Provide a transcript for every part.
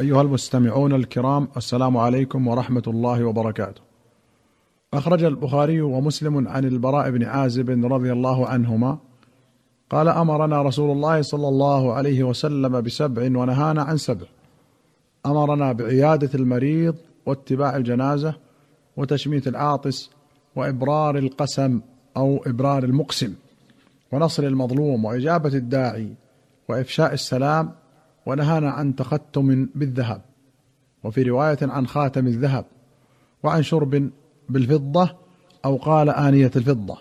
أيها المستمعون الكرام السلام عليكم ورحمة الله وبركاته. أخرج البخاري ومسلم عن البراء بن عازب رضي الله عنهما قال أمرنا رسول الله صلى الله عليه وسلم بسبع ونهانا عن سبع. أمرنا بعيادة المريض واتباع الجنازة وتشميت العاطس وإبرار القسم أو إبرار المقسم ونصر المظلوم وإجابة الداعي وإفشاء السلام ونهانا عن تختم بالذهب. وفي رواية عن خاتم الذهب وعن شرب بالفضة أو قال آنية الفضة.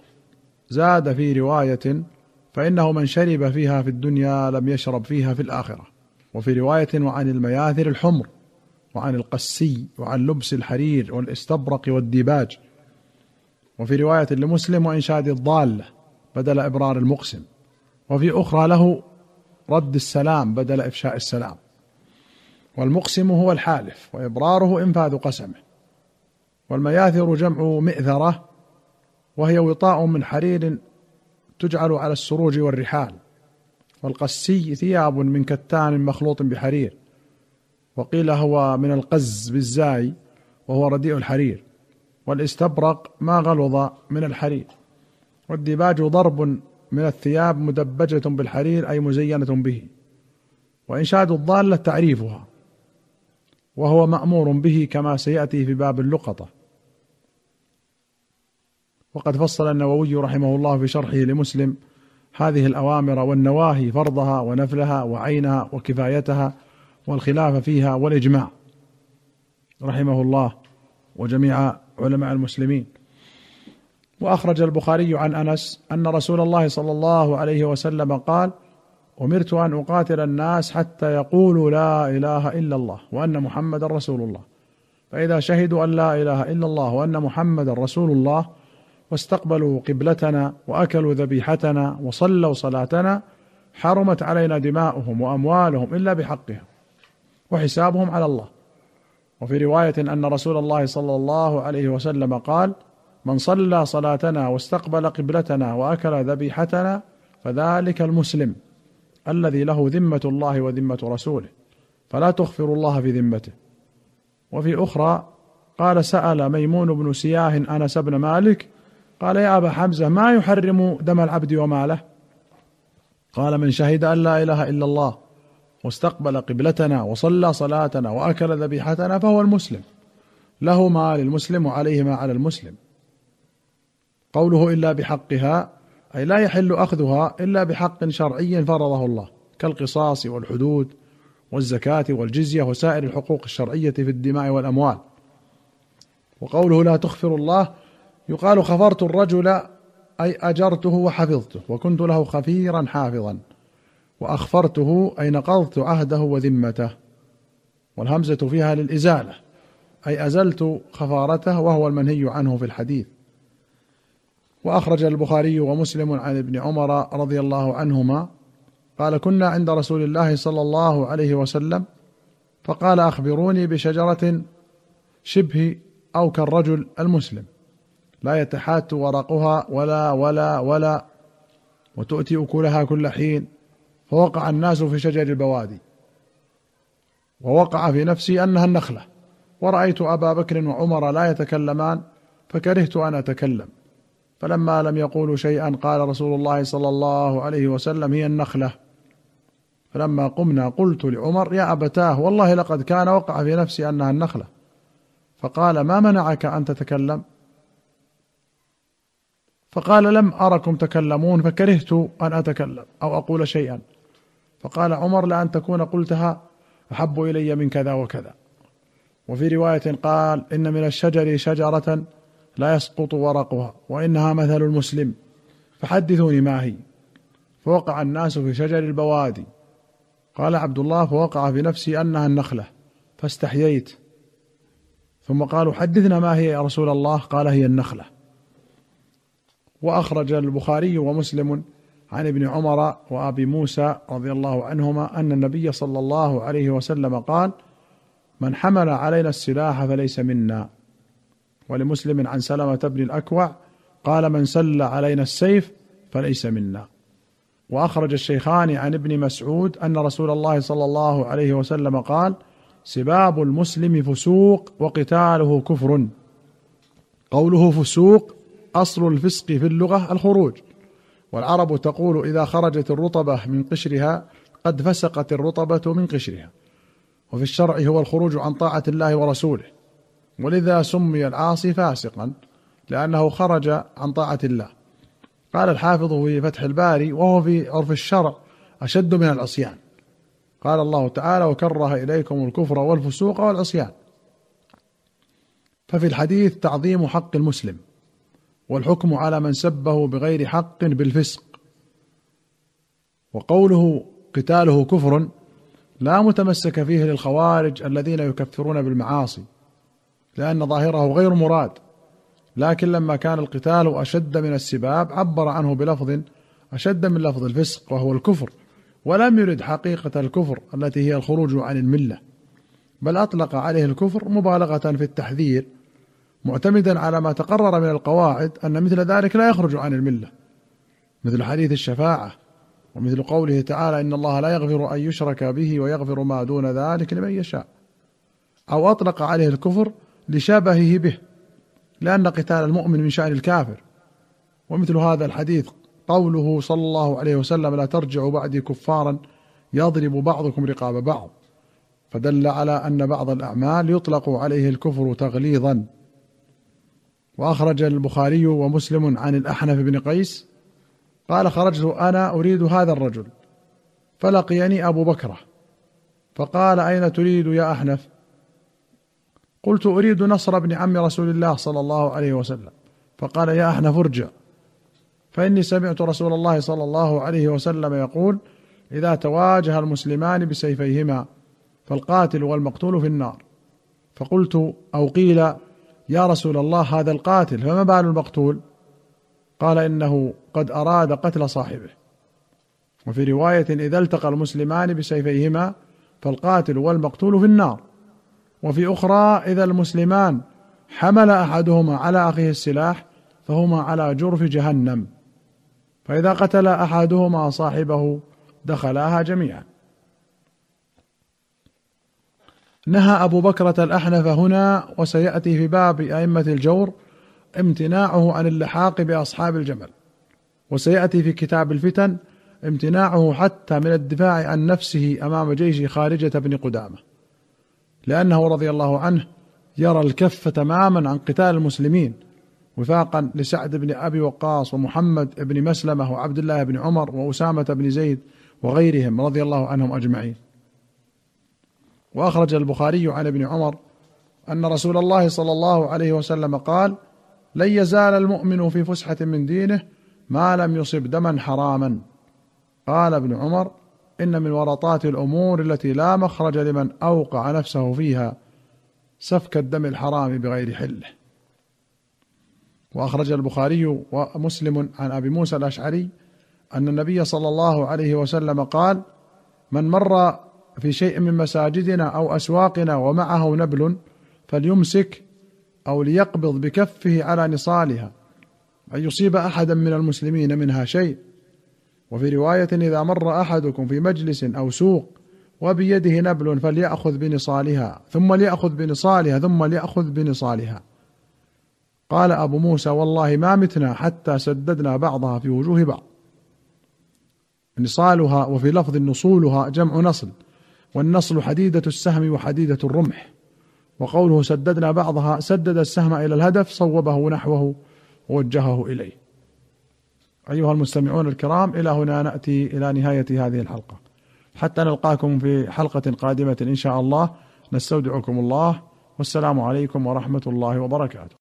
زاد في رواية فإنه من شرب فيها في الدنيا لم يشرب فيها في الآخرة. وفي رواية وعن المياثر الحمر وعن القسي وعن لبس الحرير والاستبرق والديباج. وفي رواية لمسلم وإنشاد الضاله بدل إبرار المقسم. وفي أخرى له رد السلام بدل إفشاء السلام. والمقسم هو الحالف وإبراره إنفاذ قسمه. والمياثر جمع مئذرة وهي وطاء من حرير تجعل على السروج والرحال. والقسي ثياب من كتان مخلوط بحرير. وقيل هو من القز بالزاي وهو رديء الحرير. والاستبرق ما غلظ من الحرير. والديباج ضرب من الثياب مدبجة بالحرير أي مزينة به. وإنشاد الضالة تعريفها وهو مأمور به كما سيأتي في باب اللقطة. وقد فصل النووي رحمه الله في شرحه لمسلم هذه الأوامر والنواهي فرضها ونفلها وعينها وكفايتها والخلاف فيها والإجماع. رحمه الله وجميع علماء المسلمين. وأخرج البخاري عن أنس أن رسول الله صلى الله عليه وسلم قال أمرت أن أقاتل الناس حتى يقولوا لا إله إلا الله وأن محمدا رسول الله. فإذا شهدوا أن لا إله إلا الله وأن محمدا رسول الله واستقبلوا قبلتنا وأكلوا ذبيحتنا وصلوا صلاتنا حرمت علينا دماؤهم وأموالهم إلا بحقها وحسابهم على الله. وفي رواية أن رسول الله صلى الله عليه وسلم قال من صلى صلاتنا واستقبل قبلتنا وأكل ذبيحتنا فذلك المسلم الذي له ذمة الله وذمة رسوله فلا تغفر الله في ذمته. وفي أخرى قال سأل ميمون بن سياه أنس بن مالك قال يا أبا حمزة ما يحرم دم العبد وماله؟ قال من شهد أن لا إله إلا الله واستقبل قبلتنا وصلى صلاتنا وأكل ذبيحتنا فهو المسلم له ما للمسلم وعليه ما على المسلم. قوله إلا بحقها أي لا يحل أخذها إلا بحق شرعي فرضه الله كالقصاص والحدود والزكاة والجزية وسائر الحقوق الشرعية في الدماء والأموال. وقوله لا تخفر الله يقال خفرت الرجل أي أجرته وحفظته وكنت له خفيرا حافظا وأخفرته أي نقضت عهده وذمته. والهمزة فيها للإزالة أي أزلت خفارته وهو المنهي عنه في الحديث. وأخرج البخاري ومسلم عن ابن عمر رضي الله عنهما قال كنا عند رسول الله صلى الله عليه وسلم فقال أخبروني بشجرة شبه أو كالرجل المسلم لا يتحات ورقها ولا ولا ولا وتؤتي أكلها كل حين فوقع الناس في شجر البوادي ووقع في نفسي أنها النخلة ورأيت أبا بكر وعمر لا يتكلمان فكرهت أن أتكلم فلما لم يقولوا شيئا قال رسول الله صلى الله عليه وسلم هي النخلة. فلما قمنا قلت لعمر يا أبتاه والله لقد كان وقع في نفسي أنها النخلة. فقال ما منعك أن تتكلم؟ فقال لم أركم تكلمون فكرهت أن أتكلم أو أقول شيئا. فقال عمر لأن تكون قلتها أحب إلي من كذا وكذا. وفي رواية قال إن من الشجر شجرة لا يسقط ورقها وإنها مثل المسلم. فحدثوني ما هي؟ فوقع الناس في شجر البوادي. قال عبد الله فوقع في نفسي أنها النخلة فاستحييت. ثم قالوا حدثنا ما هي يا رسول الله؟ قال هي النخلة. وأخرج البخاري ومسلم عن ابن عمر وأبي موسى رضي الله عنهما أن النبي صلى الله عليه وسلم قال من حمل علينا السلاح فليس منا. ولمسلم عن سلمة بن الأكوع قال من سل علينا السيف فليس منا. وأخرج الشيخان عن ابن مسعود أن رسول الله صلى الله عليه وسلم قال سباب المسلم فسوق وقتاله كفر. قوله فسوق أصل الفسق في اللغة الخروج. والعرب تقول إذا خرجت الرطبة من قشرها قد فسقت الرطبة من قشرها. وفي الشرع هو الخروج عن طاعة الله ورسوله. ولذا سمي العاصي فاسقا لأنه خرج عن طاعة الله. قال الحافظ في فتح الباري وهو في عرف الشرع أشد من العصيان. قال الله تعالى وكره إليكم الكفر والفسوق والعصيان ففي الحديث تعظيم حق المسلم والحكم على من سبه بغير حق بالفسق. وقوله قتاله كفر لا متمسك فيه للخوارج الذين يكفرون بالمعاصي. لأن ظاهره غير مراد. لكن لما كان القتال أشد من السباب عبر عنه بلفظ أشد من لفظ الفسق وهو الكفر. ولم يرد حقيقة الكفر التي هي الخروج عن الملة. بل أطلق عليه الكفر مبالغة في التحذير معتمدا على ما تقرر من القواعد أن مثل ذلك لا يخرج عن الملة. مثل حديث الشفاعة ومثل قوله تعالى إن الله لا يغفر أن يشرك به ويغفر ما دون ذلك لمن يشاء. أو أطلق عليه الكفر لشبهه به لأن قتال المؤمن من شأن الكافر. ومثل هذا الحديث قوله صلى الله عليه وسلم لا ترجعوا بعدي كفارا يضرب بعضكم رقاب بعض فدل على أن بعض الأعمال يطلق عليه الكفر تغليظا. وأخرج البخاري ومسلم عن الأحنف بن قيس قال خرجت أنا أريد هذا الرجل فلقيني أبو بكرة فقال أين تريد يا أحنف؟ قلت أريد نصر بن عم رسول الله صلى الله عليه وسلم. فقال يا احنف ارجع فإني سمعت رسول الله صلى الله عليه وسلم يقول إذا تواجه المسلمان بسيفيهما فالقاتل والمقتول في النار. فقلت أو قيل يا رسول الله هذا القاتل فما بال المقتول؟ قال إنه قد أراد قتل صاحبه. وفي رواية إذا التقى المسلمان بسيفيهما فالقاتل والمقتول في النار. وفي أخرى إذا المسلمان حمل أحدهما على أخيه السلاح فهما على جرف جهنم. فإذا قتل أحدهما صاحبه دخلاها جميعا. نهى أبو بكرة الأحنف هنا وسيأتي في باب أئمة الجور امتناعه عن اللحاق بأصحاب الجمل. وسيأتي في كتاب الفتن امتناعه حتى من الدفاع عن نفسه أمام جيش خارجة بن قدامة. لأنه رضي الله عنه يرى الكف تماما عن قتال المسلمين وفاقا لسعد بن أبي وقاص ومحمد بن مسلمة وعبد الله بن عمر وأسامة بن زيد وغيرهم رضي الله عنهم أجمعين. وأخرج البخاري عن ابن عمر أن رسول الله صلى الله عليه وسلم قال: لن يزال المؤمن في فسحة من دينه ما لم يصب دما حراما. قال ابن عمر: إن من ورطات الأمور التي لا مخرج لمن أوقع نفسه فيها سفك الدم الحرام بغير حله. وأخرج البخاري ومسلم عن أبي موسى الأشعري أن النبي صلى الله عليه وسلم قال: من مر في شيء من مساجدنا أو أسواقنا ومعه نبل فليمسك أو ليقبض بكفه على نصالها أن يصيب أحدا من المسلمين منها شيء وفي رواية إذا مر أحدكم في مجلس أو سوق وبيده نبل فليأخذ بنصالها ثم ليأخذ بنصالها ثم ليأخذ بنصالها. قال أبو موسى والله ما متنا حتى سددنا بعضها في وجوه بعض. نصالها وفي لفظ نصولها جمع نصل والنصل حديدة السهم وحديدة الرمح. وقوله سددنا بعضها سدد السهم إلى الهدف صوبه نحوه ووجهه إليه. أيها المستمعون الكرام إلى هنا نأتي إلى نهاية هذه الحلقة. حتى نلقاكم في حلقة قادمة إن شاء الله. نستودعكم الله. والسلام عليكم ورحمة الله وبركاته.